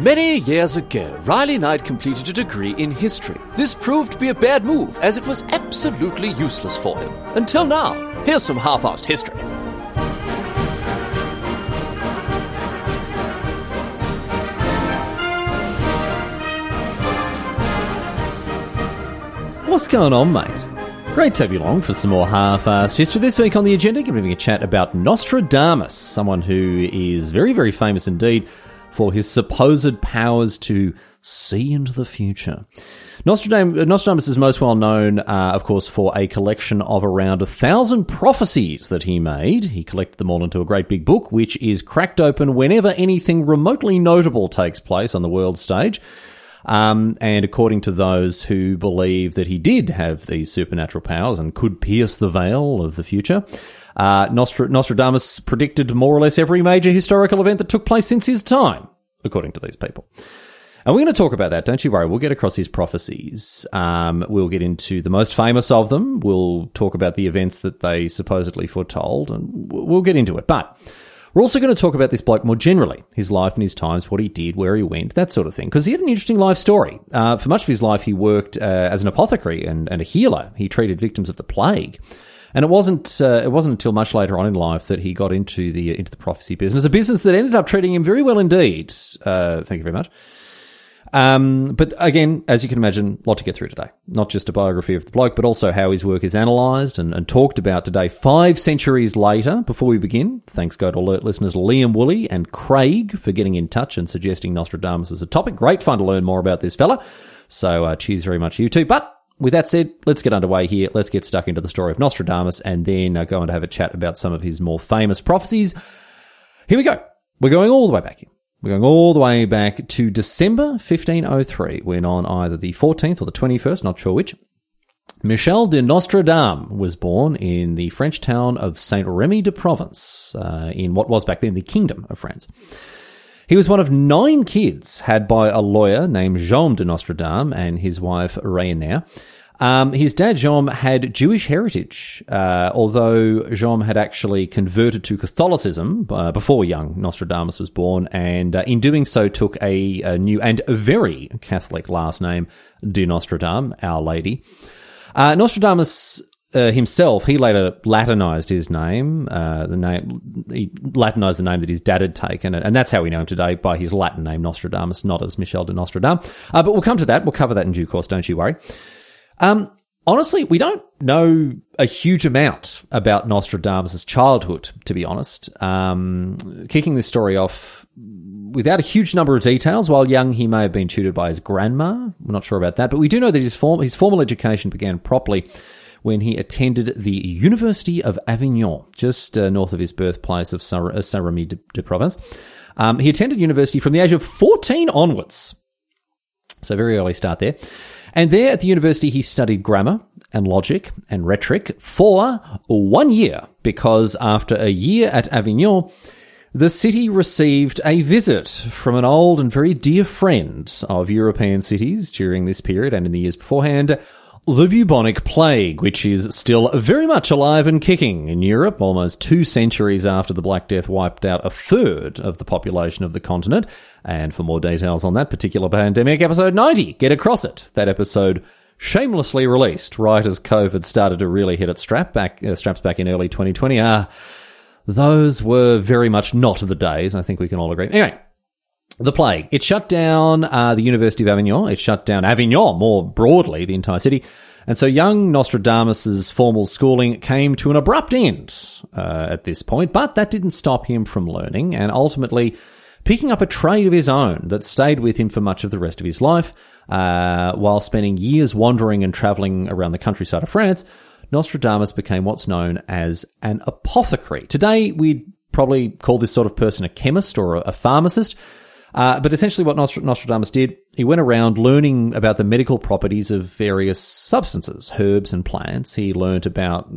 Many years ago, Riley Knight completed a degree in history. This proved to be a bad move, as it was absolutely useless for him. Until now, here's some half-arsed history. What's going on, mate? Great to have you along for some more half-arsed history. This week on the agenda, giving a chat about Nostradamus, someone who is very, very famous indeed for his supposed powers to see into the future. Nostradamus, Nostradamus is most well known, uh, of course, for a collection of around a thousand prophecies that he made. He collected them all into a great big book, which is cracked open whenever anything remotely notable takes place on the world stage. Um, and according to those who believe that he did have these supernatural powers and could pierce the veil of the future, uh, Nostr- Nostradamus predicted more or less every major historical event that took place since his time, according to these people. And we're going to talk about that. Don't you worry. We'll get across his prophecies. Um, we'll get into the most famous of them. We'll talk about the events that they supposedly foretold, and we'll get into it. But we're also going to talk about this bloke more generally, his life and his times, what he did, where he went, that sort of thing. Because he had an interesting life story. Uh, for much of his life, he worked uh, as an apothecary and, and, a healer. He treated victims of the plague. And it wasn't uh, it wasn't until much later on in life that he got into the into the prophecy business, a business that ended up treating him very well indeed. Uh, thank you very much. Um, but again, as you can imagine, a lot to get through today. Not just a biography of the bloke, but also how his work is analysed and, and, talked about today, five centuries later. Before we begin, thanks go to alert listeners Liam Woolley and Craig for getting in touch and suggesting Nostradamus as a topic. Great fun to learn more about this fella. So uh, cheers very much, you two. But with that said, let's get underway here. Let's get stuck into the story of Nostradamus and then uh, go on to have a chat about some of his more famous prophecies. Here we go. We're going all the way back here. We're going all the way back to December 1503, when on either the 14th or the 21st, not sure which, Michel de Nostradam was born in the French town of Saint Remy de Provence, uh, in what was back then the Kingdom of France. He was one of nine kids had by a lawyer named Jean de Nostradam and his wife Rayner. Um, his dad, Jean, had Jewish heritage, uh, although Jean had actually converted to Catholicism uh, before young Nostradamus was born, and uh, in doing so took a, a, new and very Catholic last name, de Nostradam, Our Lady. Uh, Nostradamus uh, himself, he later Latinized his name. Uh, the name he Latinized the name that his dad had taken, and that's how we know him today by his Latin name Nostradamus, not as Michel de Nostradam. Uh, but we'll come to that. We'll cover that in due course. Don't you worry. Um, honestly, we don't know a huge amount about Nostradamus' childhood, to be honest. Um, kicking this story off without a huge number of details. While young, he may have been tutored by his grandma. We're not sure about that, but we do know that his, form, his formal education began properly when he attended the University of Avignon, just uh, north of his birthplace of Saint-Remy de, de Provence. Um, he attended university from the age of 14 onwards. So very early start there. And there at the university, he studied grammar and logic and rhetoric for one year, because after a year at Avignon, the city received a visit from an old and very dear friend of European cities during this period and in the years beforehand, the bubonic plague, which is still very much alive and kicking in Europe, almost two centuries after the Black Death wiped out a third of the population of the continent. And for more details on that particular pandemic, episode 90, get across it. That episode shamelessly released right as COVID started to really hit its strap back, uh, straps back in early 2020. Ah, those were very much not the days. I think we can all agree. Anyway, the plague. It shut down uh, the University of Avignon. It shut down Avignon more broadly, the entire city. And so young Nostradamus's formal schooling came to an abrupt end uh, at this point, but that didn't stop him from learning and ultimately picking up a trade of his own that stayed with him for much of the rest of his life. Uh, while spending years wandering and traveling around the countryside of France, Nostradamus became what's known as an apothecary. Today, we'd probably call this sort of person a chemist or a pharmacist. Uh, but essentially, what Nostradamus did, he went around learning about the medical properties of various substances, herbs and plants. He learnt about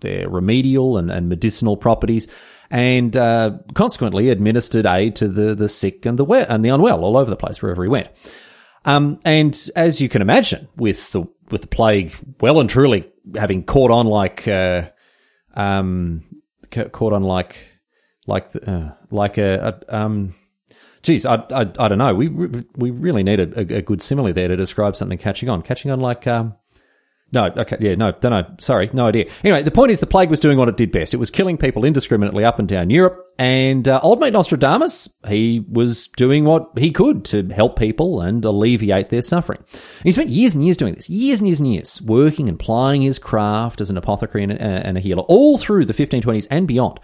their remedial and, and medicinal properties, and uh, consequently administered aid to the the sick and the well, and the unwell all over the place wherever he went. Um, and as you can imagine, with the with the plague well and truly having caught on like uh, um, caught on like like uh, like a, a um geez, I, I, I don't know. We we really need a, a, good simile there to describe something catching on. Catching on like, um, no, okay, yeah, no, don't know. Sorry, no idea. Anyway, the point is the plague was doing what it did best. It was killing people indiscriminately up and down Europe. And uh, old mate Nostradamus, he was doing what he could to help people and alleviate their suffering. And he spent years and years doing this, years and years and years, working and plying his craft as an apothecary and a, and a healer, all through the 1520s and beyond.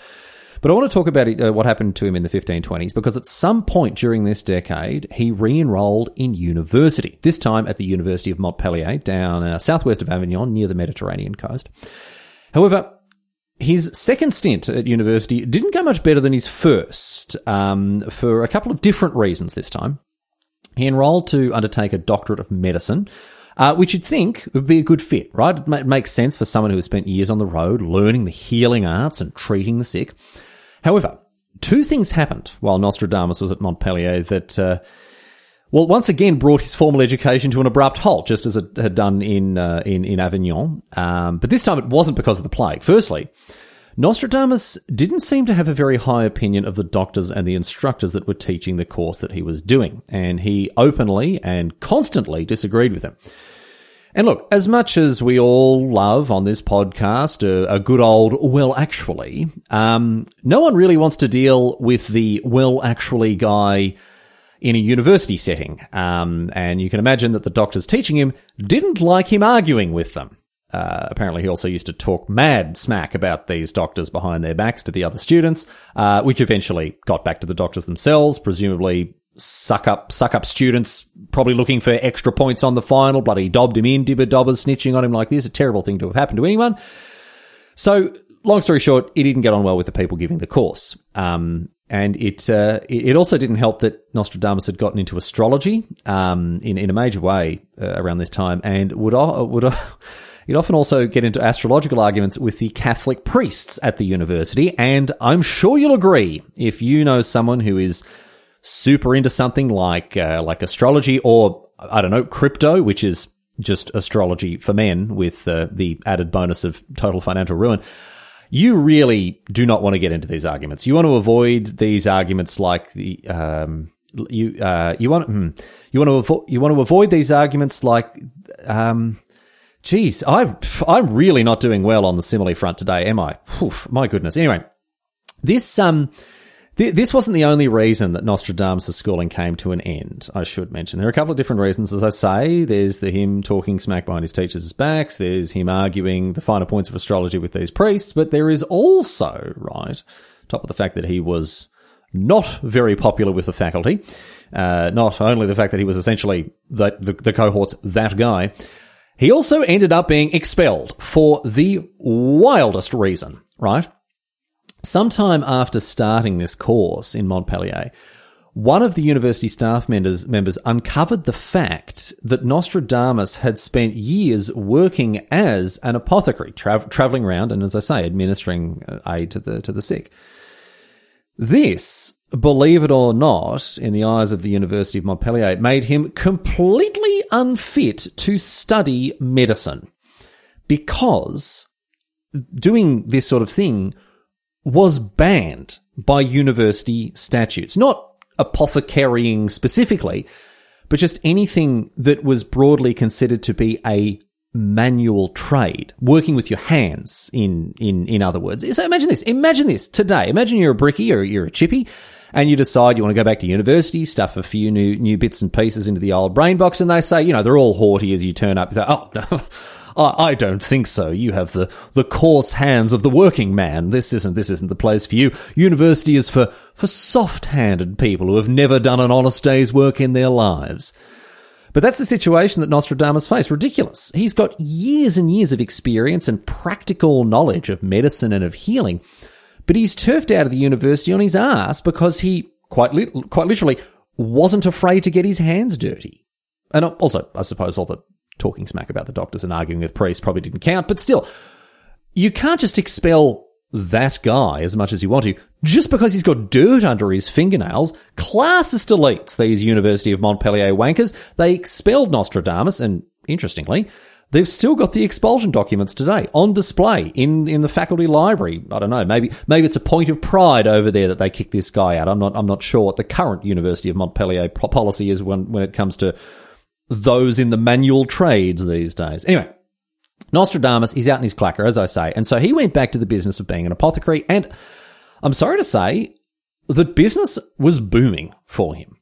But I want to talk about uh, what happened to him in the 1520s because at some point during this decade, he re enrolled in university, this time at the University of Montpellier, down uh, southwest of Avignon near the Mediterranean coast. However, his second stint at university didn't go much better than his first um, for a couple of different reasons this time. He enrolled to undertake a doctorate of medicine. Uh, which you'd think would be a good fit, right? It makes sense for someone who has spent years on the road learning the healing arts and treating the sick. However, two things happened while Nostradamus was at Montpellier that, uh, well, once again brought his formal education to an abrupt halt, just as it had done in uh, in, in Avignon. Um, but this time it wasn't because of the plague. Firstly, Nostradamus didn't seem to have a very high opinion of the doctors and the instructors that were teaching the course that he was doing, and he openly and constantly disagreed with them. And look, as much as we all love on this podcast a, a good old well actually, um, no one really wants to deal with the well actually guy in a university setting. Um, and you can imagine that the doctors teaching him didn't like him arguing with them. Uh, apparently, he also used to talk mad smack about these doctors behind their backs to the other students, uh, which eventually got back to the doctors themselves, presumably suck up suck up students probably looking for extra points on the final. Bloody dobbed him in, dibber dobbers snitching on him like this. A terrible thing to have happened to anyone. So, long story short, he didn't get on well with the people giving the course. Um, and it uh, it also didn't help that Nostradamus had gotten into astrology um, in in a major way uh, around this time, and would uh, would. Uh, He'd often also get into astrological arguments with the Catholic priests at the university, and I'm sure you'll agree if you know someone who is super into something like uh, like astrology or I don't know crypto, which is just astrology for men with uh, the added bonus of total financial ruin. You really do not want to get into these arguments. You want to avoid these arguments like the um, you uh, you want hmm, you want to avo- you want to avoid these arguments like um, geez, I I'm really not doing well on the simile front today, am I? Oof, my goodness. Anyway, this um this wasn't the only reason that Nostradamus' schooling came to an end, I should mention. There are a couple of different reasons, as I say. There's the him talking smack behind his teachers' backs. There's him arguing the finer points of astrology with these priests. But there is also, right, top of the fact that he was not very popular with the faculty. Uh, not only the fact that he was essentially the, the, the cohort's that guy, he also ended up being expelled for the wildest reason, right? Sometime after starting this course in Montpellier, one of the university staff members, members uncovered the fact that Nostradamus had spent years working as an apothecary, tra- traveling around and, as I say, administering uh, aid to the to the sick. This, believe it or not, in the eyes of the University of Montpellier, made him completely unfit to study medicine because doing this sort of thing was banned by university statutes. Not apothecarying specifically, but just anything that was broadly considered to be a manual trade, working with your hands in, in, in other words. So imagine this, imagine this today. Imagine you're a brickie or you're a chippy and you decide you want to go back to university, stuff a few new, new bits and pieces into the old brain box and they say, you know, they're all haughty as you turn up. Say, oh, no. I don't think so. You have the, the coarse hands of the working man. This isn't, this isn't the place for you. University is for, for soft-handed people who have never done an honest day's work in their lives. But that's the situation that Nostradamus faced. Ridiculous. He's got years and years of experience and practical knowledge of medicine and of healing. But he's turfed out of the university on his ass because he, quite, li- quite literally, wasn't afraid to get his hands dirty. And also, I suppose all the talking smack about the doctors and arguing with priests probably didn't count, but still, you can't just expel that guy as much as you want to just because he's got dirt under his fingernails. Classist elites, these University of Montpellier wankers, they expelled Nostradamus, and interestingly, they've still got the expulsion documents today on display in, in the faculty library. I don't know. Maybe, maybe it's a point of pride over there that they kicked this guy out. I'm not, I'm not sure what the current University of Montpellier policy is when, when it comes to those in the manual trades these days. Anyway, Nostradamus, he's out in his clacker, as I say. And so he went back to the business of being an apothecary. And I'm sorry to say that business was booming for him.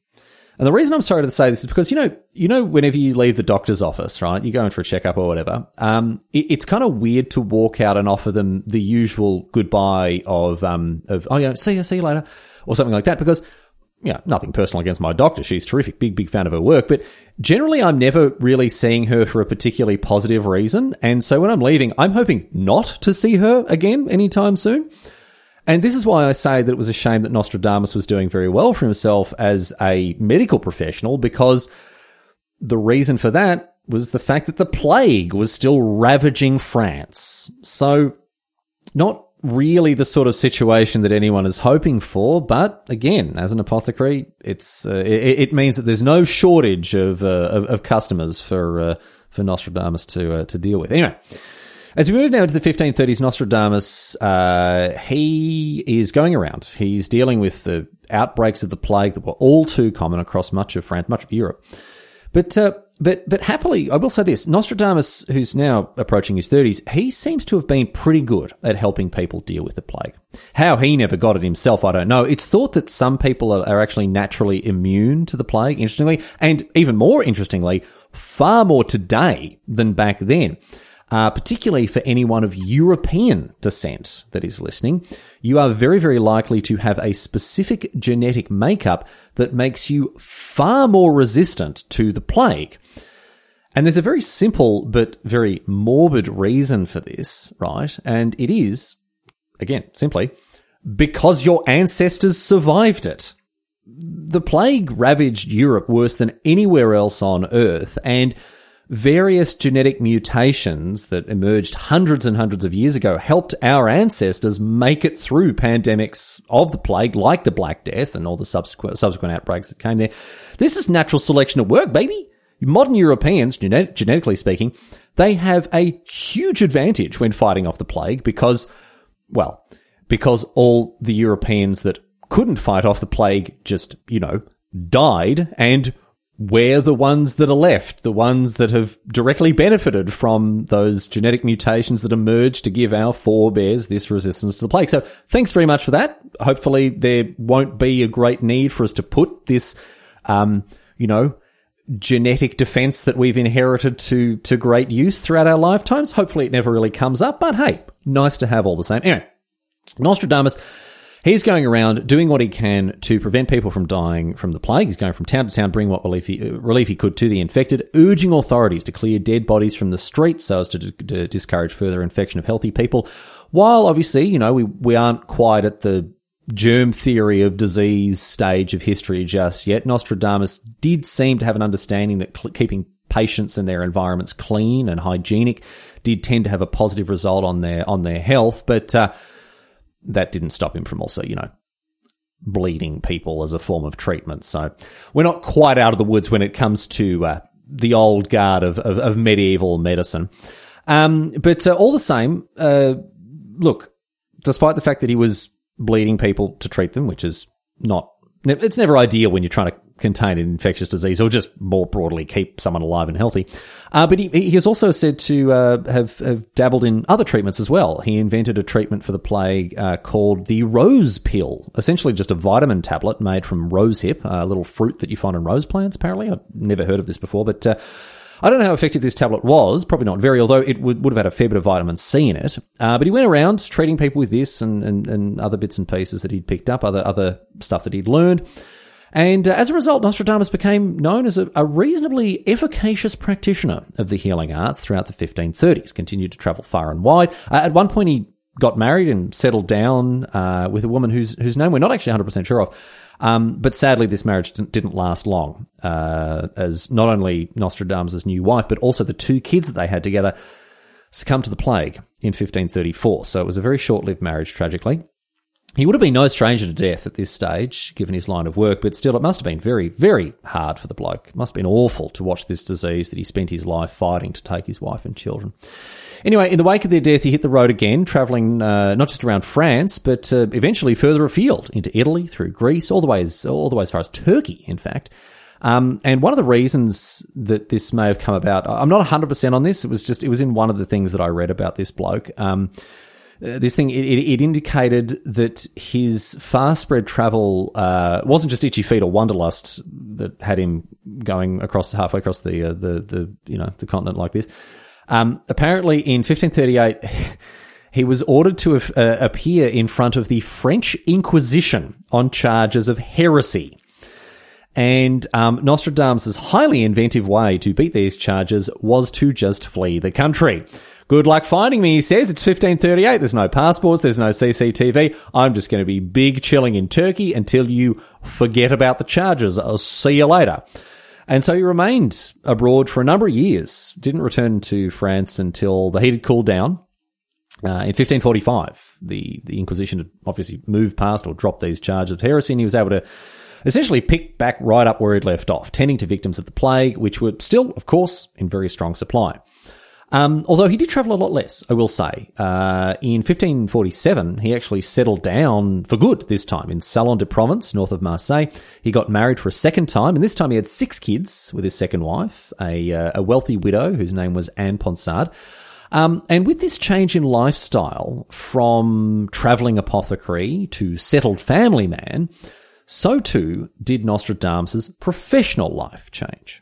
And the reason I'm sorry to say this is because, you know, you know, whenever you leave the doctor's office, right, you go in for a checkup or whatever, um, it, it's kind of weird to walk out and offer them the usual goodbye of, um, of, oh, yeah, see you, see you later, or something like that, because you know, nothing personal against my doctor. She's terrific, big, big fan of her work. But generally, I'm never really seeing her for a particularly positive reason. And so when I'm leaving, I'm hoping not to see her again anytime soon. And this is why I say that it was a shame that Nostradamus was doing very well for himself as a medical professional, because the reason for that was the fact that the plague was still ravaging France. So, not really the sort of situation that anyone is hoping for. But again, as an apothecary, it's uh, it, it, means that there's no shortage of uh, of, of, customers for uh, for Nostradamus to uh, to deal with. Anyway. As we move now into the 1530s, Nostradamus, uh, he is going around. He's dealing with the outbreaks of the plague that were all too common across much of France, much of Europe. But uh, but but happily, I will say this: Nostradamus, who's now approaching his thirties, he seems to have been pretty good at helping people deal with the plague. How he never got it himself, I don't know. It's thought that some people are, are actually naturally immune to the plague. Interestingly, and even more interestingly, far more today than back then uh, particularly for anyone of European descent that is listening, you are very, very likely to have a specific genetic makeup that makes you far more resistant to the plague. And there's a very simple but very morbid reason for this, right? And it is, again, simply, because your ancestors survived it. The plague ravaged Europe worse than anywhere else on earth, and various genetic mutations that emerged hundreds and hundreds of years ago helped our ancestors make it through pandemics of the plague, like the Black Death and all the subsequent, subsequent outbreaks that came there. This is natural selection at work, baby. Modern Europeans, genet- genetically speaking, they have a huge advantage when fighting off the plague because, well, because all the Europeans that couldn't fight off the plague just, you know, died and we're the ones that are left, the ones that have directly benefited from those genetic mutations that emerged to give our forebears this resistance to the plague. So thanks very much for that. Hopefully there won't be a great need for us to put this, um, you know, genetic defense that we've inherited to, to great use throughout our lifetimes. Hopefully it never really comes up, but hey, nice to have all the same. Anyway, Nostradamus He's going around doing what he can to prevent people from dying from the plague. He's going from town to town, bringing what relief he, relief he could to the infected, urging authorities to clear dead bodies from the streets so as to, to discourage further infection of healthy people. While obviously, you know, we, we aren't quite at the germ theory of disease stage of history just yet. Nostradamus did seem to have an understanding that cl- keeping patients and their environments clean and hygienic did tend to have a positive result on their on their health, but uh, that didn't stop him from also, you know, bleeding people as a form of treatment. So we're not quite out of the woods when it comes to uh, the old guard of, of, of medieval medicine. Um, but uh, all the same, uh, look, despite the fact that he was bleeding people to treat them, which is not, it's never ideal when you're trying to contain an infectious disease or just more broadly keep someone alive and healthy. Uh, but he, he is also said to uh, have, have dabbled in other treatments as well. He invented a treatment for the plague uh, called the rose pill, essentially just a vitamin tablet made from rosehip, a little fruit that you find in rose plants, apparently. I've never heard of this before, but uh, I don't know how effective this tablet was. Probably not very, although it would, would have had a fair bit of vitamin C in it. Uh, but he went around treating people with this and, and, and other bits and pieces that he'd picked up, other other stuff that he'd learned. And uh, as a result, Nostradamus became known as a, a, reasonably efficacious practitioner of the healing arts throughout the 1530s, continued to travel far and wide. Uh, at one point, he got married and settled down uh, with a woman whose, whose name we're not actually 100% sure of. Um, but sadly, this marriage didn't last long, uh, as not only Nostradamus' new wife, but also the two kids that they had together succumbed to the plague in 1534. So it was a very short lived marriage, tragically. He would have been no stranger to death at this stage, given his line of work, but still, it must have been very, very hard for the bloke. It must have been awful to watch this disease that he spent his life fighting to take his wife and children. Anyway, in the wake of their death, he hit the road again, travelling uh, not just around France, but uh, eventually further afield into Italy, through Greece, all the way as, all the way as far as Turkey, in fact. Um, and one of the reasons that this may have come about, I'm not 100% on this. It was just, it was in one of the things that I read about this bloke. Um, uh, this thing, it, it, indicated that his far spread travel uh, wasn't just itchy feet or wanderlust that had him going across halfway across the uh, the the you know the continent like this. Um, apparently, in 1538, he was ordered to uh, appear in front of the French Inquisition on charges of heresy. And um, Nostradamus' highly inventive way to beat these charges was to just flee the country. Good luck finding me, he says. It's 1538. There's no passports. There's no CCTV. I'm just going to be big chilling in Turkey until you forget about the charges. I'll see you later. And so he remained abroad for a number of years. Didn't return to France until the heat had cooled down. Uh, in 1545, the, the Inquisition had obviously moved past or dropped these charges of heresy, and he was able to essentially pick back right up where he'd left off, tending to victims of the plague, which were still, of course, in very strong supply. Um, although he did travel a lot less, I will say. Uh, in 1547, he actually settled down for good this time in Salon de Provence, north of Marseille. He got married for a second time, and this time he had six kids with his second wife, a, uh, a wealthy widow whose name was Anne Ponsard. Um, and with this change in lifestyle from traveling apothecary to settled family man, so too did Nostradamus' professional life change.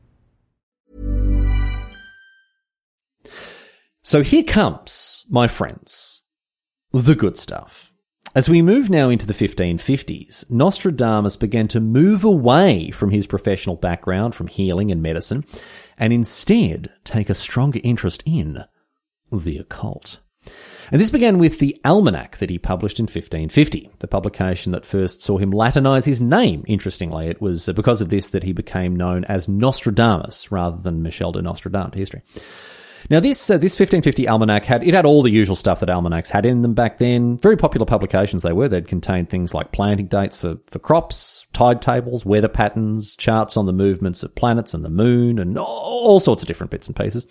So here comes, my friends, the good stuff. As we move now into the 1550s, Nostradamus began to move away from his professional background from healing and medicine and instead take a stronger interest in the occult. And this began with the Almanac that he published in 1550, the publication that first saw him Latinize his name. Interestingly, it was because of this that he became known as Nostradamus rather than Michel de Nostradamus to history. Now, this uh, this 1550 almanac had it had all the usual stuff that almanacs had in them back then. Very popular publications they were. They'd contain things like planting dates for for crops, tide tables, weather patterns, charts on the movements of planets and the moon, and all sorts of different bits and pieces.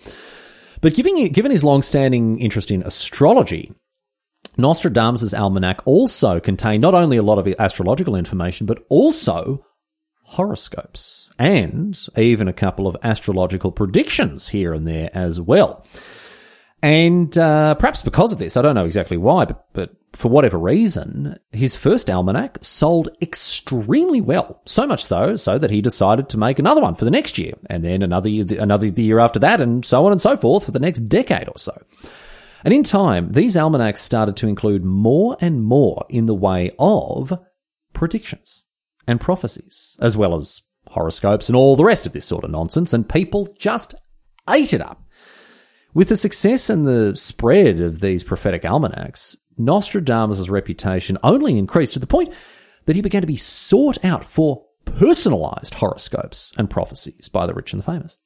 But given given his long-standing interest in astrology, Nostradamus' almanac also contained not only a lot of astrological information, but also horoscopes and even a couple of astrological predictions here and there as well. And uh, perhaps because of this, I don't know exactly why, but, but for whatever reason, his first almanac sold extremely well. So much so, so that he decided to make another one for the next year, and then another year, another the year after that, and so on and so forth for the next decade or so. And in time, these almanacs started to include more and more in the way of predictions and prophecies, as well as horoscopes and all the rest of this sort of nonsense, and people just ate it up. With the success and the spread of these prophetic almanacs, Nostradamus' reputation only increased to the point that he began to be sought out for personalized horoscopes and prophecies by the rich and the famous.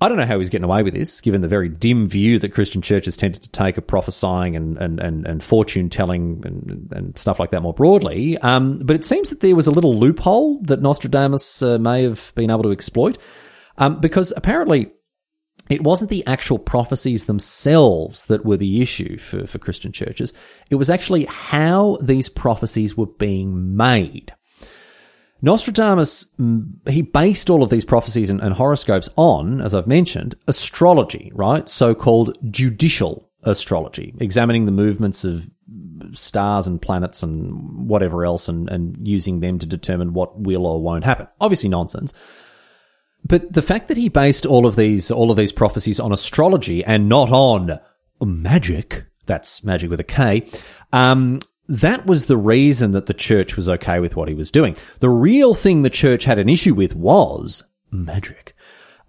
I don't know how he's getting away with this, given the very dim view that Christian churches tended to take of prophesying and, and, and, and fortune telling and, and stuff like that more broadly. Um, but it seems that there was a little loophole that Nostradamus uh, may have been able to exploit, um, because apparently it wasn't the actual prophecies themselves that were the issue for, for Christian churches. It was actually how these prophecies were being made. Nostradamus, mm, he based all of these prophecies and, and horoscopes on, as I've mentioned, astrology, right? So-called judicial astrology, examining the movements of stars and planets and whatever else and, and using them to determine what will or won't happen. Obviously nonsense. But the fact that he based all of these, all of these prophecies on astrology and not on magic, that's magic with a K, um, that was the reason that the church was okay with what he was doing. The real thing the church had an issue with was magic.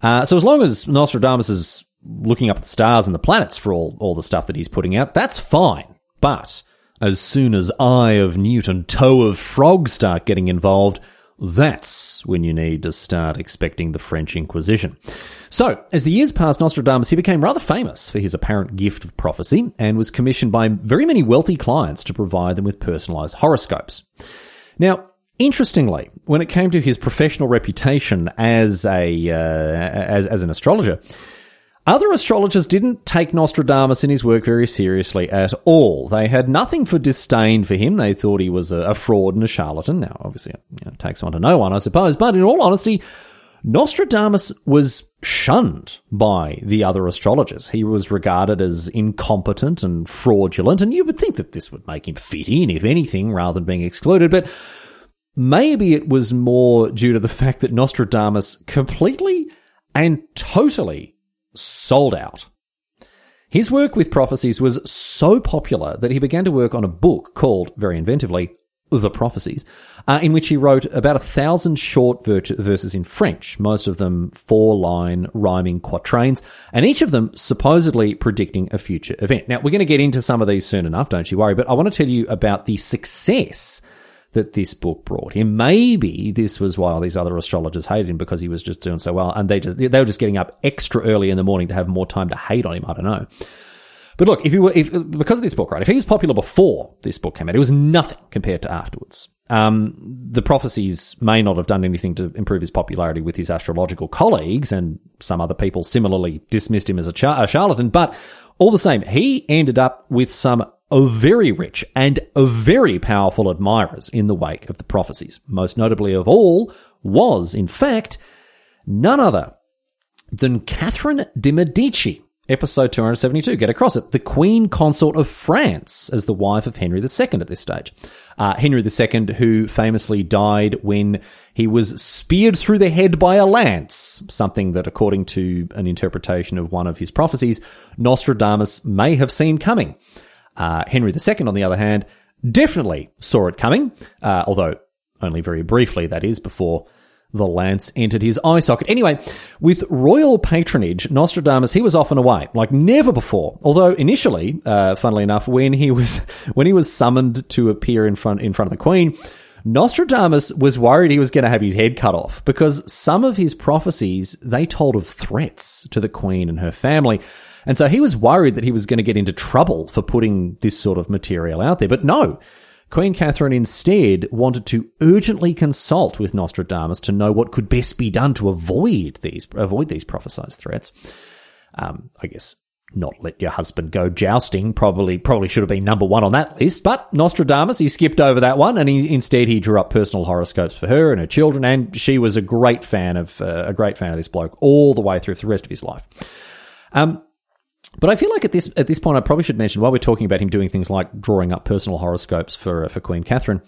Uh, so as long as Nostradamus is looking up at the stars and the planets for all, all the stuff that he's putting out, that's fine. But as soon as eye of newt and toe of frog start getting involved, that's when you need to start expecting the French Inquisition. So, as the years passed, Nostradamus, he became rather famous for his apparent gift of prophecy and was commissioned by very many wealthy clients to provide them with personalized horoscopes. Now, interestingly, when it came to his professional reputation as a, uh, as, as an astrologer, other astrologers didn't take Nostradamus and his work very seriously at all. They had nothing for disdain for him. They thought he was a, fraud and a charlatan. Now, obviously, you know, it takes one to know one, I suppose. But in all honesty, Nostradamus was shunned by the other astrologers. He was regarded as incompetent and fraudulent, and you would think that this would make him fit in, if anything, rather than being excluded. But maybe it was more due to the fact that Nostradamus completely and totally sold out. His work with prophecies was so popular that he began to work on a book called, very inventively, The Prophecies, uh, in which he wrote about a thousand short verses in French, most of them four line rhyming quatrains, and each of them supposedly predicting a future event. Now, we're going to get into some of these soon enough, don't you worry, but I want to tell you about the success that this book brought him. Maybe this was why all these other astrologers hated him because he was just doing so well, and they just they were just getting up extra early in the morning to have more time to hate on him. I don't know. But look, if he were, if, because of this book, right, if he was popular before this book came out, it was nothing compared to afterwards. Um, the prophecies may not have done anything to improve his popularity with his astrological colleagues, and some other people similarly dismissed him as a, char- a charlatan, but all the same, he ended up with some of very rich and of very powerful admirers in the wake of the prophecies. Most notably of all was, in fact, none other than Catherine de' Medici, episode 272. Get across it. The Queen Consort of France as the wife of Henry II at this stage. Uh, Henry II, who famously died when he was speared through the head by a lance, something that, according to an interpretation of one of his prophecies, Nostradamus may have seen coming. Uh, Henry II, on the other hand, definitely saw it coming, uh, although only very briefly, that is, before the lance entered his eye socket. Anyway, with royal patronage, Nostradamus, he was off and away, like never before. Although initially, uh, funnily enough, when he was, when he was summoned to appear in front, in front of the Queen, Nostradamus was worried he was going to have his head cut off because some of his prophecies, they told of threats to the Queen and her family. And so he was worried that he was going to get into trouble for putting this sort of material out there. But no, Queen Catherine instead wanted to urgently consult with Nostradamus to know what could best be done to avoid these avoid these prophesied threats. Um, I guess not let your husband go jousting probably probably should have been number one on that list. But Nostradamus he skipped over that one and he, instead he drew up personal horoscopes for her and her children, and she was a great fan of uh, a great fan of this bloke all the way through for the rest of his life. Um, but I feel like at this at this point, I probably should mention while we're talking about him doing things like drawing up personal horoscopes for uh, for Queen Catherine,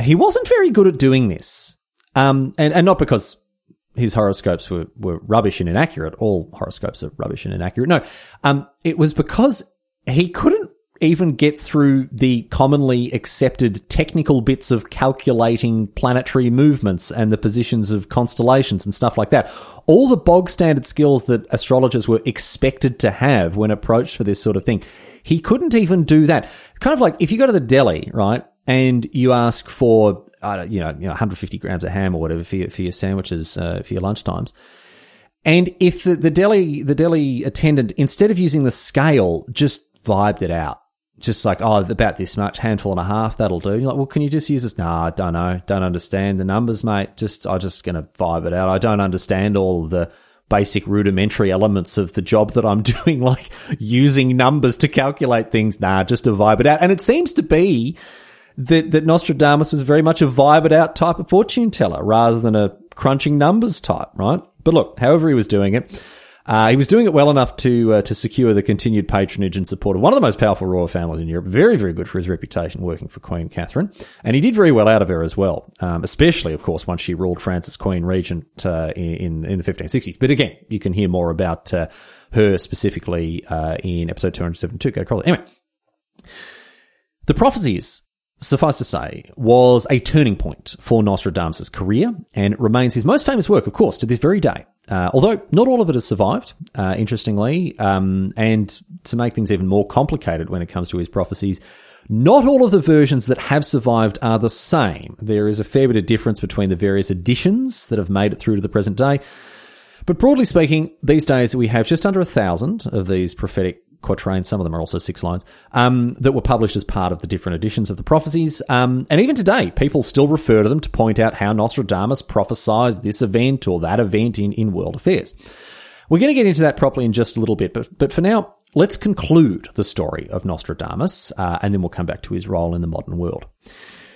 he wasn't very good at doing this, um, and and not because his horoscopes were were rubbish and inaccurate. All horoscopes are rubbish and inaccurate. No, um, it was because he couldn't even get through the commonly accepted technical bits of calculating planetary movements and the positions of constellations and stuff like that. All the bog standard skills that astrologers were expected to have when approached for this sort of thing. He couldn't even do that. Kind of like if you go to the deli, right, and you ask for, you know, you know, 150 grams of ham or whatever for your, for your sandwiches, uh, for your lunchtimes. And if the, the deli, the deli attendant, instead of using the scale, just vibed it out just like, oh, about this much, handful and a half, that'll do. You're like, well, can you just use this? Nah, I don't know. Don't understand the numbers, mate. Just, I'm just going to vibe it out. I don't understand all the basic rudimentary elements of the job that I'm doing, like using numbers to calculate things. Nah, just to vibe it out. And it seems to be that, that Nostradamus was very much a vibe it out type of fortune teller rather than a crunching numbers type, right? But look, however he was doing it, uh, he was doing it well enough to uh, to secure the continued patronage and support of one of the most powerful royal families in Europe. Very, very good for his reputation working for Queen Catherine, and he did very well out of her as well. Um, especially, of course, once she ruled France as Queen Regent uh, in in the 1560s. But again, you can hear more about uh, her specifically uh, in episode 272. Go to Anyway, the prophecies suffice to say, was a turning point for Nostradamus' career and remains his most famous work, of course, to this very day. Uh, although not all of it has survived, uh, interestingly, um, and to make things even more complicated when it comes to his prophecies, not all of the versions that have survived are the same. There is a fair bit of difference between the various editions that have made it through to the present day. But broadly speaking, these days we have just under a thousand of these prophetic quatrains. Some of them are also six lines um, that were published as part of the different editions of the prophecies. Um, and even today, people still refer to them to point out how Nostradamus prophesied this event or that event in, in world affairs. We're going to get into that properly in just a little bit, but but for now, let's conclude the story of Nostradamus, uh, and then we'll come back to his role in the modern world.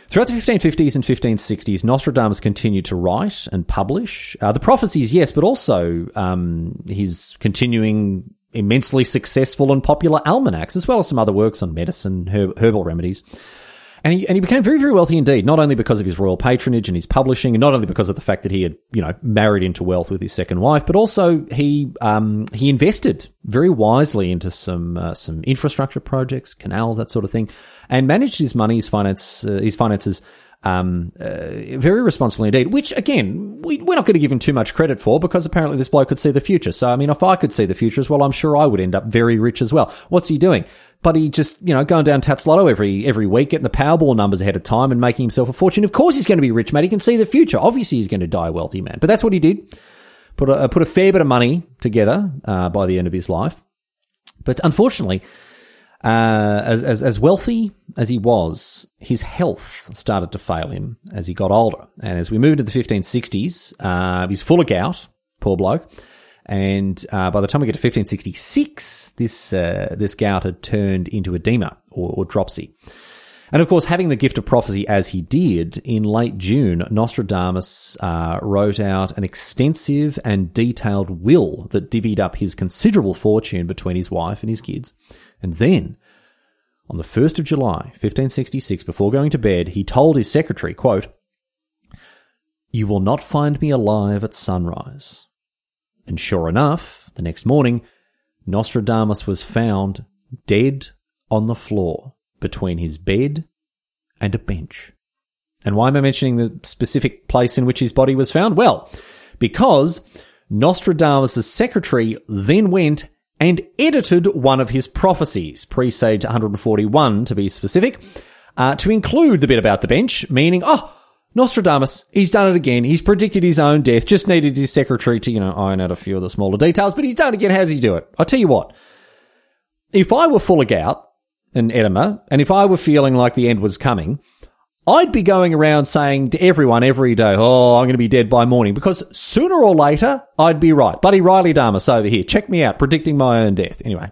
Throughout the 1550s and 1560s, Nostradamus continued to write and publish uh, the prophecies, yes, but also um, his continuing immensely successful and popular almanacs, as well as some other works on medicine, herb, herbal remedies. And he, and he became very, very wealthy indeed, not only because of his royal patronage and his publishing, and not only because of the fact that he had, you know, married into wealth with his second wife, but also he, um, he invested very wisely into some, uh, some infrastructure projects, canals, that sort of thing, and managed his money, his finance, uh, his finances um, uh, very responsible indeed, which again, we, we're not going to give him too much credit for because apparently this bloke could see the future. So, I mean, if I could see the future as well, I'm sure I would end up very rich as well. What's he doing? But he just, you know, going down Tattslotto every, every week, getting the Powerball numbers ahead of time and making himself a fortune. Of course he's going to be rich, mate. He can see the future. Obviously he's going to die a wealthy man. But that's what he did. Put a, put a fair bit of money together, uh, by the end of his life. But unfortunately, uh, as, as, as wealthy as he was, his health started to fail him as he got older. And as we moved to the 1560s, uh, he's full of gout, poor bloke. And uh, by the time we get to 1566, this uh, this gout had turned into edema or, or dropsy. And of course, having the gift of prophecy as he did, in late June, Nostradamus uh, wrote out an extensive and detailed will that divvied up his considerable fortune between his wife and his kids. And then, on the 1st of July, 1566, before going to bed, he told his secretary, quote, You will not find me alive at sunrise. And sure enough, the next morning, Nostradamus was found dead on the floor between his bed and a bench. And why am I mentioning the specific place in which his body was found? Well, because Nostradamus' secretary then went and edited one of his prophecies, presage 141 to be specific, uh, to include the bit about the bench, meaning, oh, Nostradamus, he's done it again. He's predicted his own death, just needed his secretary to, you know, iron out a few of the smaller details, but he's done it again. How does he do it? I'll tell you what. If I were full of gout, and edema, and if I were feeling like the end was coming, I'd be going around saying to everyone every day, oh, I'm going to be dead by morning, because sooner or later, I'd be right. Buddy Riley Damas over here, check me out, predicting my own death. Anyway.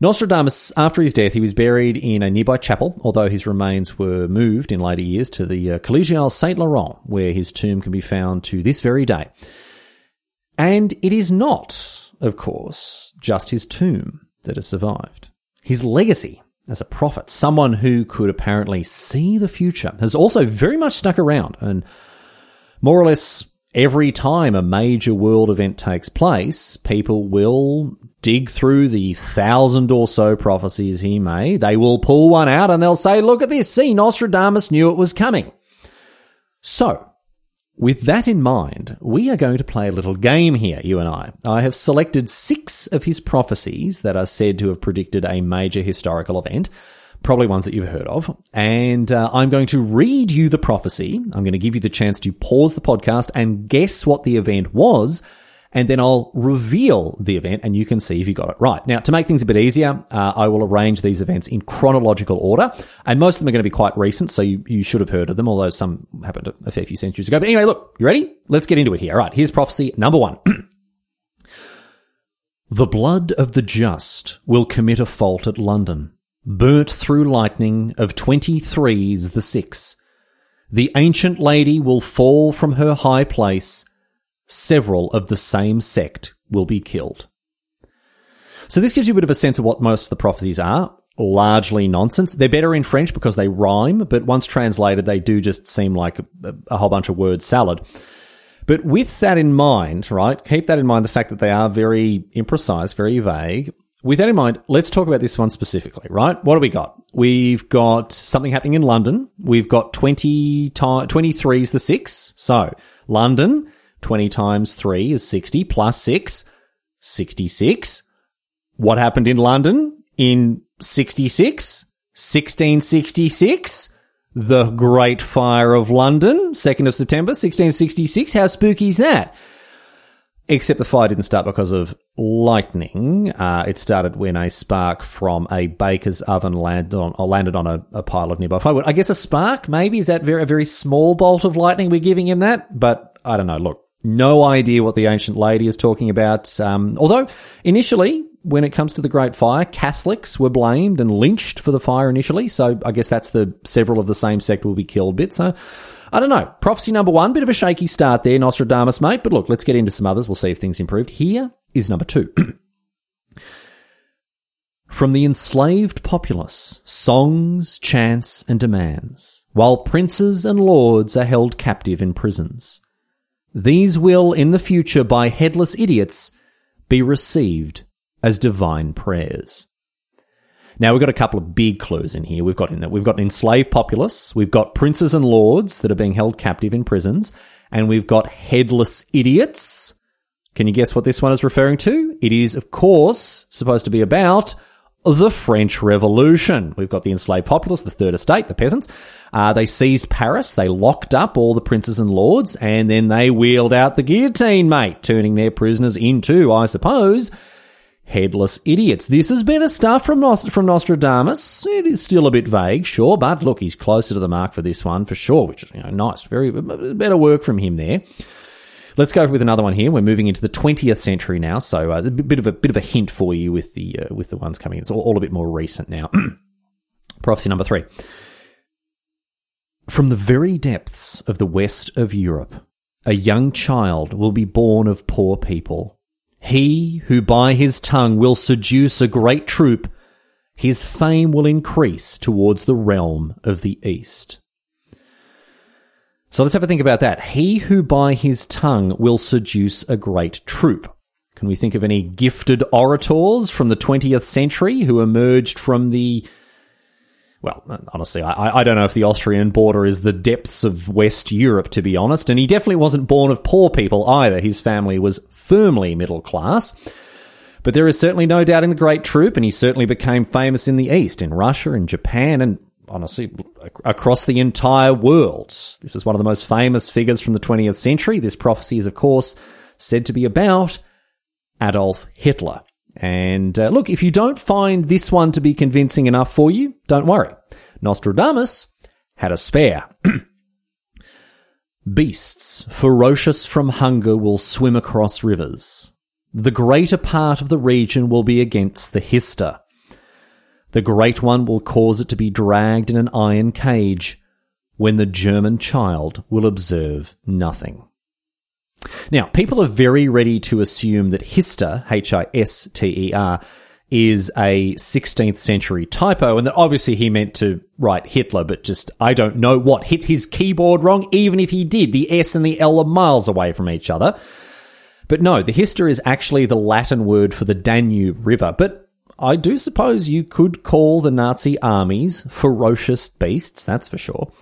Nostradamus, after his death, he was buried in a nearby chapel, although his remains were moved in later years to the uh, Collégiale Saint Laurent, where his tomb can be found to this very day. And it is not, of course, just his tomb that has survived. His legacy as a prophet, someone who could apparently see the future, has also very much stuck around. And more or less every time a major world event takes place, people will dig through the thousand or so prophecies he made. They will pull one out and they'll say, look at this. See, Nostradamus knew it was coming. So, with that in mind, we are going to play a little game here, you and I. I have selected six of his prophecies that are said to have predicted a major historical event, probably ones that you've heard of. And uh, I'm going to read you the prophecy. I'm going to give you the chance to pause the podcast and guess what the event was and then I'll reveal the event and you can see if you got it right. Now, to make things a bit easier, uh, I will arrange these events in chronological order, and most of them are going to be quite recent, so you, you should have heard of them, although some happened a fair few centuries ago. But anyway, look, you ready? Let's get into it here. All right, here's prophecy number one. the blood of the just will commit a fault at London, burnt through lightning of 23's the six. The ancient lady will fall from her high place several of the same sect will be killed. So this gives you a bit of a sense of what most of the prophecies are. Largely nonsense. They're better in French because they rhyme, but once translated, they do just seem like a, a whole bunch of word salad. But with that in mind, right, keep that in mind, the fact that they are very imprecise, very vague. With that in mind, let's talk about this one specifically, right? What do we got? We've got something happening in London. We've got 20 23 is the six. So London, 20 times 3 is 60 plus 6, 66. What happened in London in 66? 1666? The Great Fire of London, 2nd of September, 1666. How spooky is that? Except the fire didn't start because of lightning. Uh, it started when a spark from a baker's oven landed on, landed on a, a pile of nearby firewood. I guess a spark, maybe? Is that very, a very small bolt of lightning we're giving him that? But I don't know. Look, no idea what the ancient lady is talking about. Um, although initially, when it comes to the Great Fire, Catholics were blamed and lynched for the fire initially. So I guess that's the several of the same sect will be killed bit. So I don't know. Prophecy number one, bit of a shaky start there, Nostradamus, mate. But look, let's get into some others. We'll see if things improved. Here is number two. From the enslaved populace, songs, chants, and demands, while princes and lords are held captive in prisons. These will, in the future, by headless idiots, be received as divine prayers. Now we've got a couple of big clues in here. We've got we've got an enslaved populace, we've got princes and lords that are being held captive in prisons, and we've got headless idiots. Can you guess what this one is referring to? It is, of course, supposed to be about the French Revolution. We've got the enslaved populace, the Third Estate, the peasants. Uh, they seized Paris, they locked up all the princes and lords, and then they wheeled out the guillotine, mate, turning their prisoners into, I suppose, headless idiots. This is better stuff from, Nost- from Nostradamus. It is still a bit vague, sure, but look, he's closer to the mark for this one for sure, which is you know, nice. Very better work from him there. Let's go with another one here. We're moving into the 20th century now, so uh, a bit of a bit of a hint for you with the uh, with the ones coming. It's all, all a bit more recent now. Prophecy number three. From the very depths of the west of Europe, a young child will be born of poor people. He who by his tongue will seduce a great troop, his fame will increase towards the realm of the east. So let's have a think about that. He who by his tongue will seduce a great troop. Can we think of any gifted orators from the 20th century who emerged from the well, honestly, I, I don't know if the Austrian border is the depths of West Europe, to be honest. And he definitely wasn't born of poor people either. His family was firmly middle class. But there is certainly no doubt in the great troop, and he certainly became famous in the East, in Russia and Japan, and honestly, across the entire world. This is one of the most famous figures from the 20th century. This prophecy is, of course, said to be about Adolf Hitler. And uh, look, if you don't find this one to be convincing enough for you, don't worry. Nostradamus had a spare. Beasts, ferocious from hunger, will swim across rivers. The greater part of the region will be against the Hister. The Great One will cause it to be dragged in an iron cage, when the German child will observe nothing. Now, people are very ready to assume that Hister, H-I-S-T-E-R, is a 16th century typo and that obviously he meant to write Hitler, but just, I don't know what hit his keyboard wrong, even if he did. The S and the L are miles away from each other. But no, the Hister is actually the Latin word for the Danube River. But I do suppose you could call the Nazi armies ferocious beasts, that's for sure.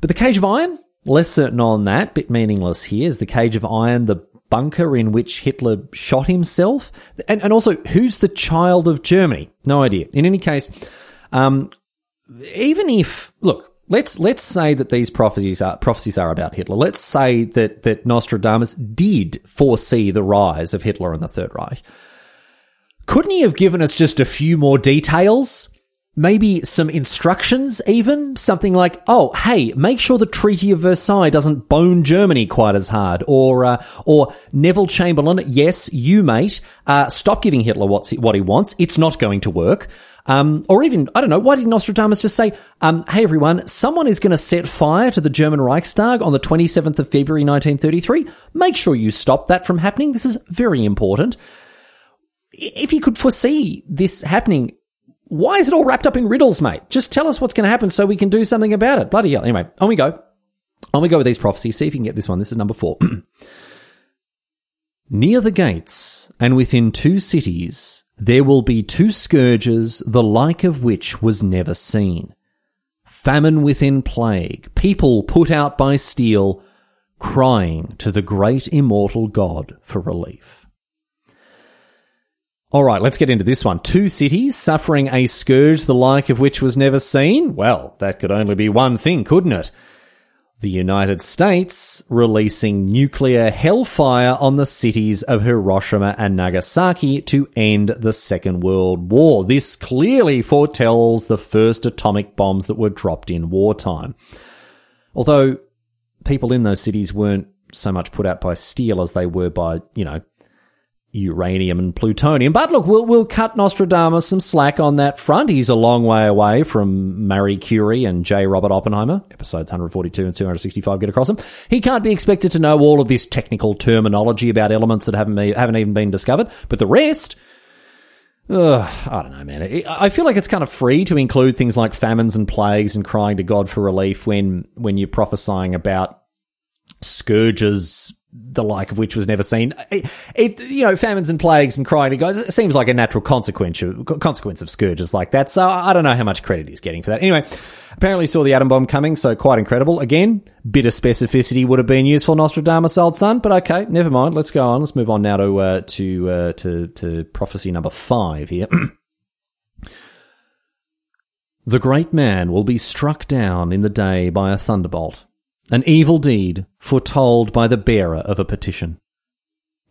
But the Cage of Iron? Less certain on that, bit meaningless here. Is the Cage of Iron the bunker in which Hitler shot himself? And, and also, who's the child of Germany? No idea. In any case, um, even if, look, let's, let's say that these prophecies are, prophecies are about Hitler. Let's say that, that Nostradamus did foresee the rise of Hitler and the Third Reich. Couldn't he have given us just a few more details? maybe some instructions even something like oh hey make sure the treaty of versailles doesn't bone germany quite as hard or uh, or neville chamberlain yes you mate uh, stop giving hitler what's, what he wants it's not going to work um, or even, I don't know, why did Nostradamus just say, um, hey everyone, someone is going to set fire to the German Reichstag on the 27th of February 1933. Make sure you stop that from happening. This is very important. If he could foresee this happening, why is it all wrapped up in riddles, mate? Just tell us what's going to happen so we can do something about it. Bloody hell. Anyway, on we go. On we go with these prophecies. See if you can get this one. This is number four. Near the gates and within two cities, there will be two scourges, the like of which was never seen. Famine within plague, people put out by steel, crying to the great immortal God for relief. All right, let's get into this one. Two cities suffering a scourge the like of which was never seen? Well, that could only be one thing, couldn't it? The United States releasing nuclear hellfire on the cities of Hiroshima and Nagasaki to end the Second World War. This clearly foretells the first atomic bombs that were dropped in wartime. Although people in those cities weren't so much put out by steel as they were by, you know, uranium and plutonium. But look, we'll, we'll cut Nostradamus some slack on that front. He's a long way away from Marie Curie and J. Robert Oppenheimer. Episodes 142 and 265 get across him. He can't be expected to know all of this technical terminology about elements that haven't, haven't even been discovered. But the rest, Ugh, I don't know, man. I feel like it's kind of free to include things like famines and plagues and crying to God for relief when when you're prophesying about scourges the like of which was never seen. It, it, you know, famines and plagues and crying to God, it seems like a natural consequence, consequence of scourges like that. So I don't know how much credit he's getting for that. Anyway, apparently saw the atom bomb coming, so quite incredible. Again, bit of specificity would have been useful, Nostradamus, old son, but okay, never mind. Let's go on. Let's move on now to, uh, to, uh, to, to prophecy number five here. the great man will be struck down in the day by a thunderbolt an evil deed foretold by the bearer of a petition.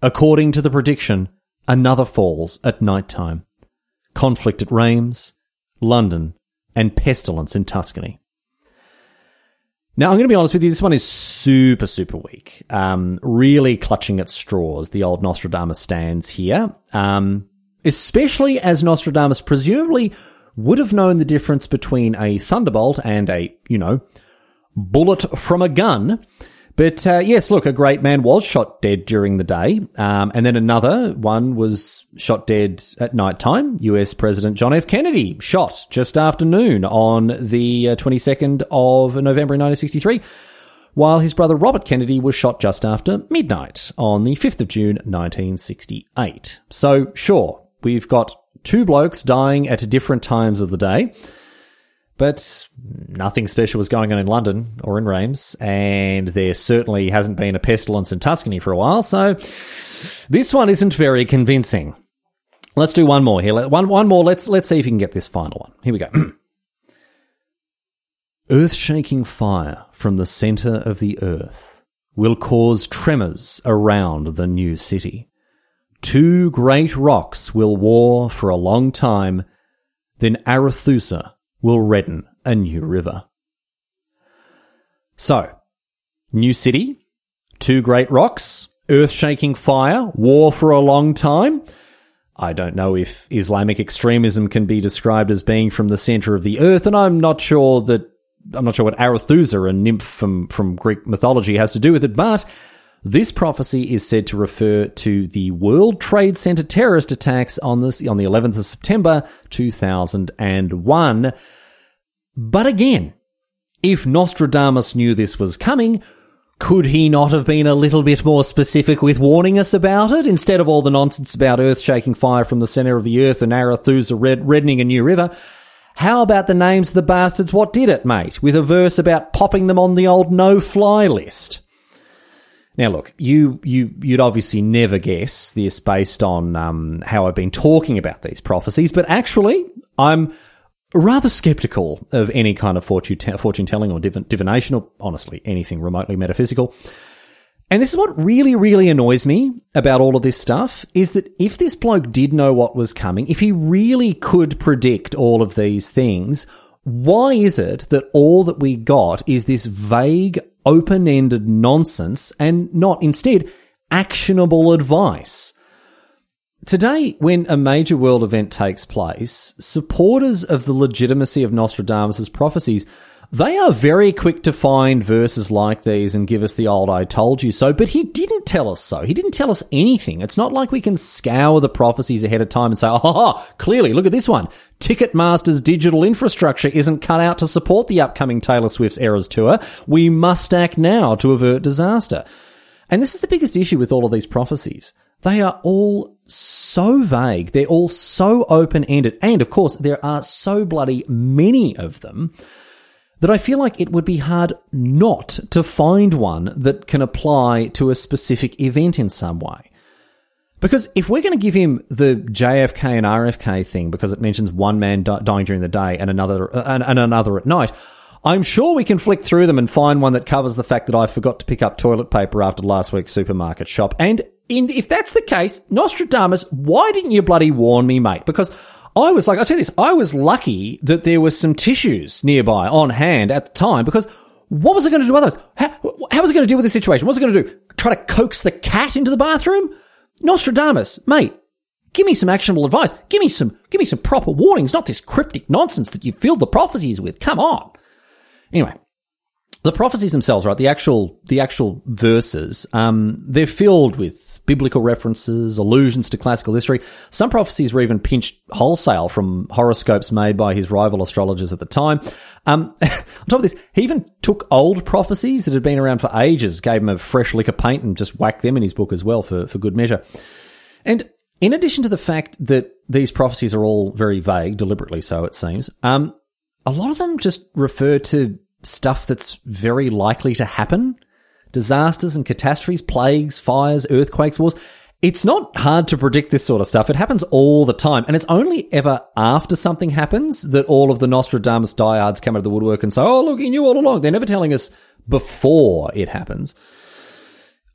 According to the prediction, another falls at night time. Conflict at Reims, London, and pestilence in Tuscany. Now, I'm going to be honest with you, this one is super, super weak. Um, really clutching at straws, the old Nostradamus stands here. Um, especially as Nostradamus presumably would have known the difference between a thunderbolt and a, you know, bullet from a gun. But uh, yes, look, a great man was shot dead during the day, um, and then another one was shot dead at night time. U.S. President John F. Kennedy shot just after noon on the uh, 22nd of November 1963, while his brother Robert Kennedy was shot just after midnight on the 5th of June 1968. So sure, we've got two blokes dying at different times of the day. But nothing special was going on in London or in Reims, and there certainly hasn't been a pestilence in Tuscany for a while, so this one isn't very convincing. Let's do one more here. One, one more. Let's let's see if you can get this final one. Here we go. Earth-shaking fire from the center of the earth will cause tremors around the new city. Two great rocks will war for a long time, then Arethusa will redden a new river. So, new city, two great rocks, earth shaking fire, war for a long time. I don't know if Islamic extremism can be described as being from the center of the earth, and I'm not sure that I'm not sure what Arethusa, a nymph from, from Greek mythology, has to do with it, but this prophecy is said to refer to the World Trade Center terrorist attacks on this on the 11th of September 2001. But again, if Nostradamus knew this was coming, could he not have been a little bit more specific with warning us about it instead of all the nonsense about earth shaking fire from the center of the earth and Arethusa red- reddening a new river? How about the names of the bastards what did it, mate, with a verse about popping them on the old no-fly list? Now, look, you you you'd obviously never guess this based on um, how I've been talking about these prophecies, but actually, I'm rather skeptical of any kind of fortune, te- fortune telling or div- divination or honestly anything remotely metaphysical. And this is what really, really annoys me about all of this stuff is that if this bloke did know what was coming, if he really could predict all of these things, why is it that all that we got is this vague, open-ended nonsense and not instead actionable advice? Today, when a major world event takes place, supporters of the legitimacy of Nostradamus' prophecies, they are very quick to find verses like these and give us the old I told you so, but he didn't tell us so. He didn't tell us anything. It's not like we can scour the prophecies ahead of time and say, oh, clearly, look at this one. Ticketmaster's digital infrastructure isn't cut out to support the upcoming Taylor Swift's Eras tour. We must act now to avert disaster. And this is the biggest issue with all of these prophecies. They are all so vague. They're all so open ended. And of course, there are so bloody many of them that I feel like it would be hard not to find one that can apply to a specific event in some way. Because if we're going to give him the JFK and RFK thing because it mentions one man dying during the day and another and, and another at night, I'm sure we can flick through them and find one that covers the fact that I forgot to pick up toilet paper after last week's supermarket shop. And in, if that's the case, Nostradamus, why didn't you bloody warn me, mate? Because I was like, I'll tell you this, I was lucky that there was some tissues nearby on hand at the time because what was I going to do otherwise? How, how was I going to deal with this situation? What was I going to do? Try to coax the cat into the bathroom? Nostradamus, mate, give me some actionable advice. Give me some, give me some proper warnings, not this cryptic nonsense that you filled the prophecies with. Come on. Anyway, the prophecies themselves, right? The actual, the actual verses, um, they're filled with biblical references, allusions to classical history. Some prophecies were even pinched wholesale from horoscopes made by his rival astrologers at the time. Um, on top of this, he even took old prophecies that had been around for ages, gave them a fresh lick of paint and just whacked them in his book as well for, for good measure. And in addition to the fact that these prophecies are all very vague, deliberately so it seems, um, a lot of them just refer to stuff that's very likely to happen. Disasters and catastrophes, plagues, fires, earthquakes, wars. It's not hard to predict this sort of stuff. It happens all the time. And it's only ever after something happens that all of the Nostradamus diehards come out of the woodwork and say, oh, look, he knew all along. They're never telling us before it happens.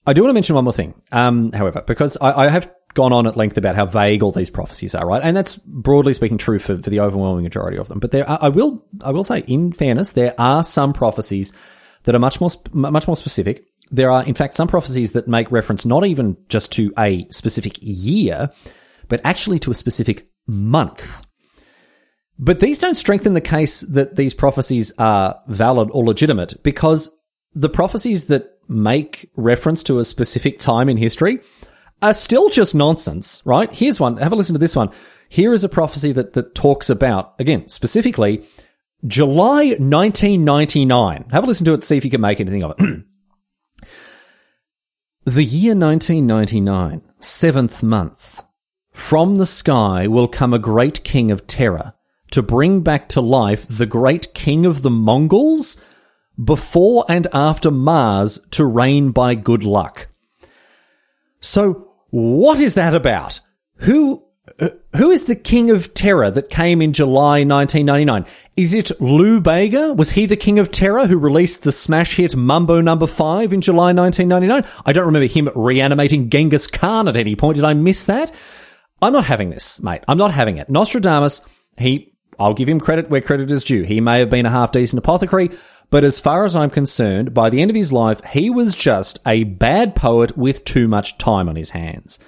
I do want to mention one more thing, um, however, because I, I, have gone on at length about how vague all these prophecies are, right? And that's broadly speaking true for, for the overwhelming majority of them. But there, are, I will, I will say, in fairness, there are some prophecies that are much more, much more specific. There are, in fact, some prophecies that make reference not even just to a specific year, but actually to a specific month. But these don't strengthen the case that these prophecies are valid or legitimate because the prophecies that make reference to a specific time in history are still just nonsense, right? Here's one. Have a listen to this one. Here is a prophecy that, that talks about, again, specifically July 1999. Have a listen to it, see if you can make anything of it. the year 1999, seventh month. From the sky will come a great king of terror to bring back to life the great king of the Mongols before and after Mars to reign by good luck. So, what is that about? Who who is the king of terror that came in July 1999? Is it Lou Bega? Was he the king of terror who released the smash hit Mambo Number no. 5 in July 1999? I don't remember him reanimating Genghis Khan at any point. Did I miss that? I'm not having this, mate. I'm not having it. Nostradamus, he, I'll give him credit where credit is due. He may have been a half decent apothecary, but as far as I'm concerned, by the end of his life, he was just a bad poet with too much time on his hands.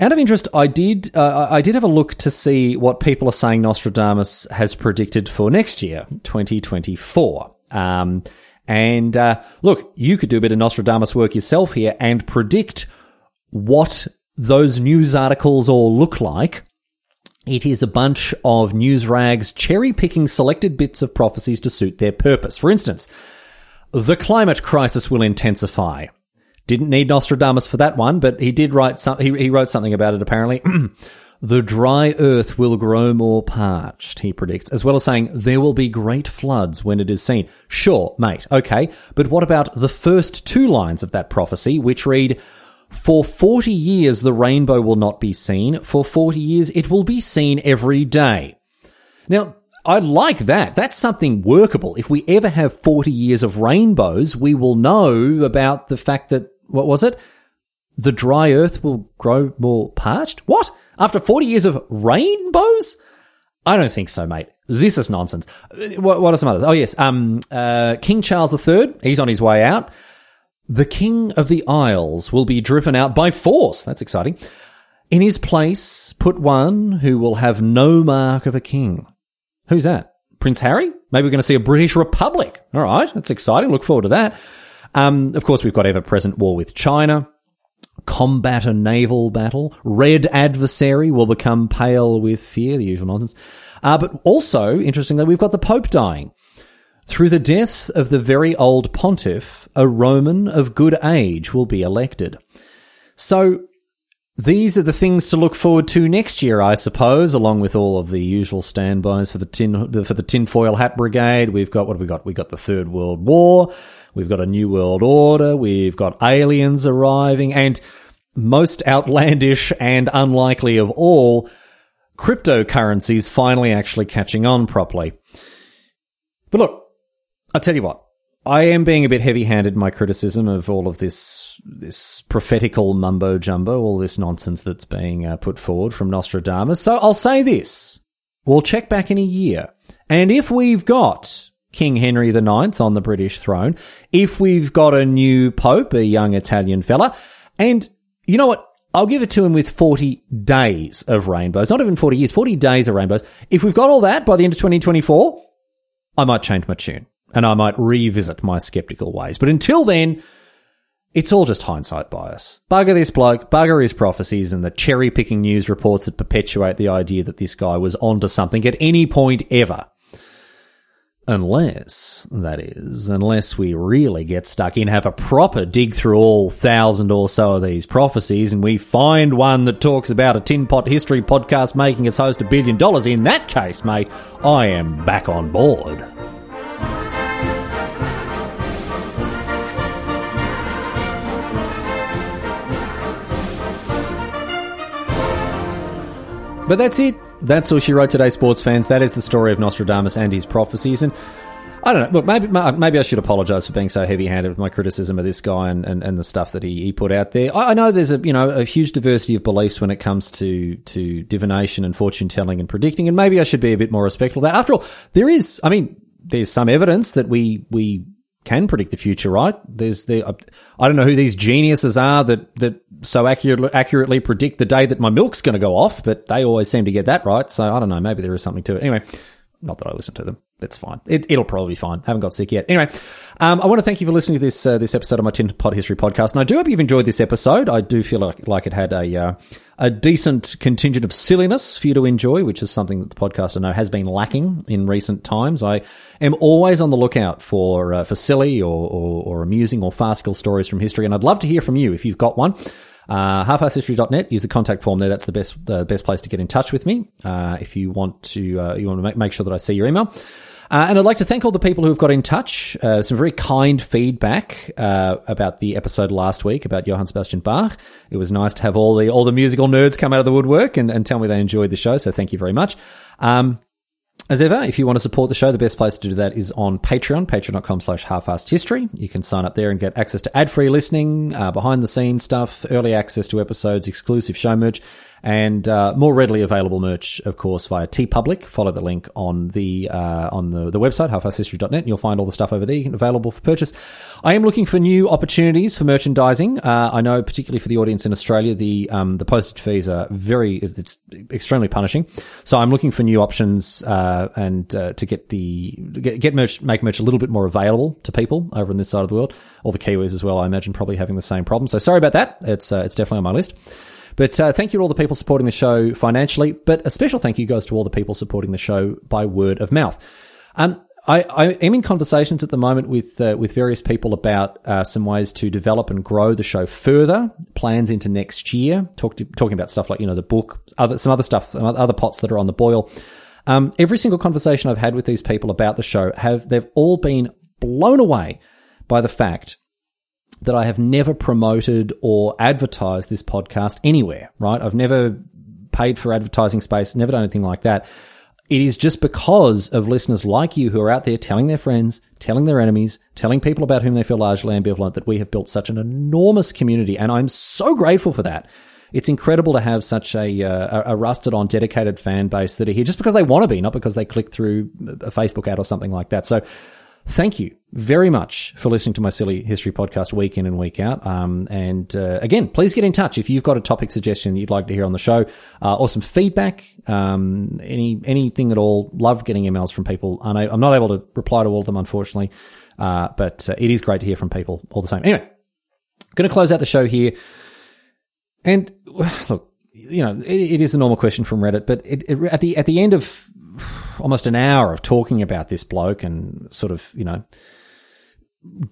Out of interest, I did uh, I did have a look to see what people are saying Nostradamus has predicted for next year, 2024. Um, and uh, look, you could do a bit of Nostradamus work yourself here and predict what those news articles all look like. It is a bunch of news rags cherry picking selected bits of prophecies to suit their purpose. For instance, the climate crisis will intensify. Didn't need Nostradamus for that one, but he did write some, he, he wrote something about it apparently. the dry earth will grow more parched, he predicts, as well as saying there will be great floods when it is seen. Sure, mate, okay, but what about the first two lines of that prophecy, which read, for 40 years the rainbow will not be seen. For 40 years it will be seen every day. Now, I like that. That's something workable. If we ever have 40 years of rainbows, we will know about the fact that what was it? The dry earth will grow more parched? What? After 40 years of rainbows? I don't think so, mate. This is nonsense. What, what are some others? Oh, yes. Um, uh, King Charles III, he's on his way out. The King of the Isles will be driven out by force. That's exciting. In his place, put one who will have no mark of a king. Who's that? Prince Harry? Maybe we're going to see a British Republic. All right. That's exciting. Look forward to that. Um, of course, we've got ever present war with China. Combat a naval battle. Red adversary will become pale with fear, the usual nonsense. Uh, but also, interestingly, we've got the Pope dying. Through the death of the very old pontiff, a Roman of good age will be elected. So, these are the things to look forward to next year, I suppose, along with all of the usual standbys for the tin for the tinfoil hat brigade. We've got what have we got? We've got the Third World War. We've got a new world order. We've got aliens arriving and most outlandish and unlikely of all, cryptocurrencies finally actually catching on properly. But look, I'll tell you what. I am being a bit heavy-handed in my criticism of all of this this prophetical mumbo jumbo, all this nonsense that's being uh, put forward from Nostradamus. So I'll say this: we'll check back in a year, and if we've got King Henry IX on the British throne, if we've got a new pope, a young Italian fella, and you know what? I'll give it to him with 40 days of rainbows, not even 40 years, 40 days of rainbows. If we've got all that by the end of 2024, I might change my tune and I might revisit my skeptical ways. But until then, it's all just hindsight bias. Bugger this bloke, bugger his prophecies and the cherry picking news reports that perpetuate the idea that this guy was onto something at any point ever. Unless, that is, unless we really get stuck in, have a proper dig through all thousand or so of these prophecies, and we find one that talks about a tin pot history podcast making its host a billion dollars, in that case, mate, I am back on board. But that's it. That's all she wrote today, sports fans. That is the story of Nostradamus and his prophecies. And I don't know. Look, maybe maybe I should apologise for being so heavy-handed with my criticism of this guy and, and, and the stuff that he, he put out there. I, I, know there's a you know a huge diversity of beliefs when it comes to to divination and fortune telling and predicting, and maybe I should be a bit more respectful of that. After all, there is, I mean, there's some evidence that we we can predict the future, right? There's the I don't know who these geniuses are that that so accurately, accurately predict the day that my milk's going to go off, but they always seem to get that right. So I don't know. Maybe there is something to it. Anyway, not that I listen to them. That's fine. It, will probably be fine. Haven't got sick yet. Anyway, um, I want to thank you for listening to this uh, this episode of my Tin Pot History podcast, and I do hope you've enjoyed this episode. I do feel like like it had a uh, a decent contingent of silliness for you to enjoy, which is something that the podcast I know has been lacking in recent times. I am always on the lookout for uh, for silly or, or, or amusing or farcical stories from history, and I'd love to hear from you if you've got one. Uh, halfarsedhistory.net. Use the contact form there. That's the best uh, best place to get in touch with me. Uh, if you want to uh, you want to make, make sure that I see your email. Uh, and I'd like to thank all the people who have got in touch. Uh, some very kind feedback uh, about the episode last week about Johann Sebastian Bach. It was nice to have all the all the musical nerds come out of the woodwork and, and tell me they enjoyed the show. So thank you very much. Um, as ever, if you want to support the show, the best place to do that is on Patreon, patreon.com slash history. You can sign up there and get access to ad-free listening, uh, behind the scenes stuff, early access to episodes, exclusive show merch, and uh, more readily available merch, of course, via TeePublic. Follow the link on the uh, on the, the website, halfarsedhistory.net, and you'll find all the stuff over there available for purchase. I am looking for new opportunities for merchandising. Uh, I know, particularly for the audience in Australia, the um, the postage fees are very it's extremely punishing. So I'm looking for new options uh, and uh, to get the get, get merch, make merch a little bit more available to people over in this side of the world. All the Kiwis as well, I imagine, probably having the same problem. So sorry about that. It's uh, it's definitely on my list. But uh, thank you to all the people supporting the show financially, but a special thank you goes to all the people supporting the show by word of mouth. Um, I, I, am in conversations at the moment with uh, with various people about uh, some ways to develop and grow the show further. Plans into next year. Talk to, talking about stuff like you know the book, other some other stuff, other pots that are on the boil. Um, every single conversation I've had with these people about the show have they've all been blown away by the fact that I have never promoted or advertised this podcast anywhere, right? I've never paid for advertising space, never done anything like that. It is just because of listeners like you who are out there telling their friends, telling their enemies, telling people about whom they feel largely ambivalent that we have built such an enormous community. And I'm so grateful for that. It's incredible to have such a, uh, a rusted on dedicated fan base that are here just because they want to be, not because they click through a Facebook ad or something like that. So thank you very much for listening to my silly history podcast week in and week out. Um, and uh, again, please get in touch if you've got a topic suggestion you'd like to hear on the show, uh, or some feedback, um, any anything at all. Love getting emails from people. I know I'm not able to reply to all of them, unfortunately, uh, but uh, it is great to hear from people all the same. Anyway, going to close out the show here, and look, you know, it, it is a normal question from Reddit, but it, it, at the at the end of almost an hour of talking about this bloke and sort of, you know,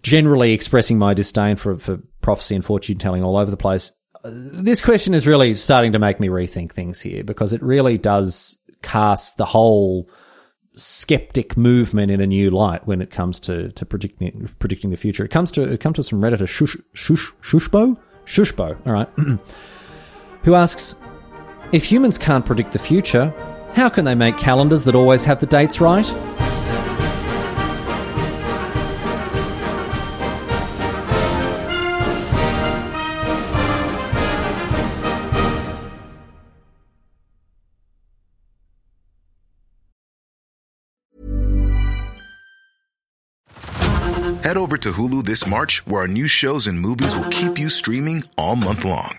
generally expressing my disdain for, for prophecy and fortune telling all over the place. This question is really starting to make me rethink things here because it really does cast the whole skeptic movement in a new light when it comes to, to predicting predicting the future. It comes to it comes to some redditor shush shush shushbo shushbo. All right, who asks if humans can't predict the future, how can they make calendars that always have the dates right? Head over to Hulu this March, where our new shows and movies will keep you streaming all month long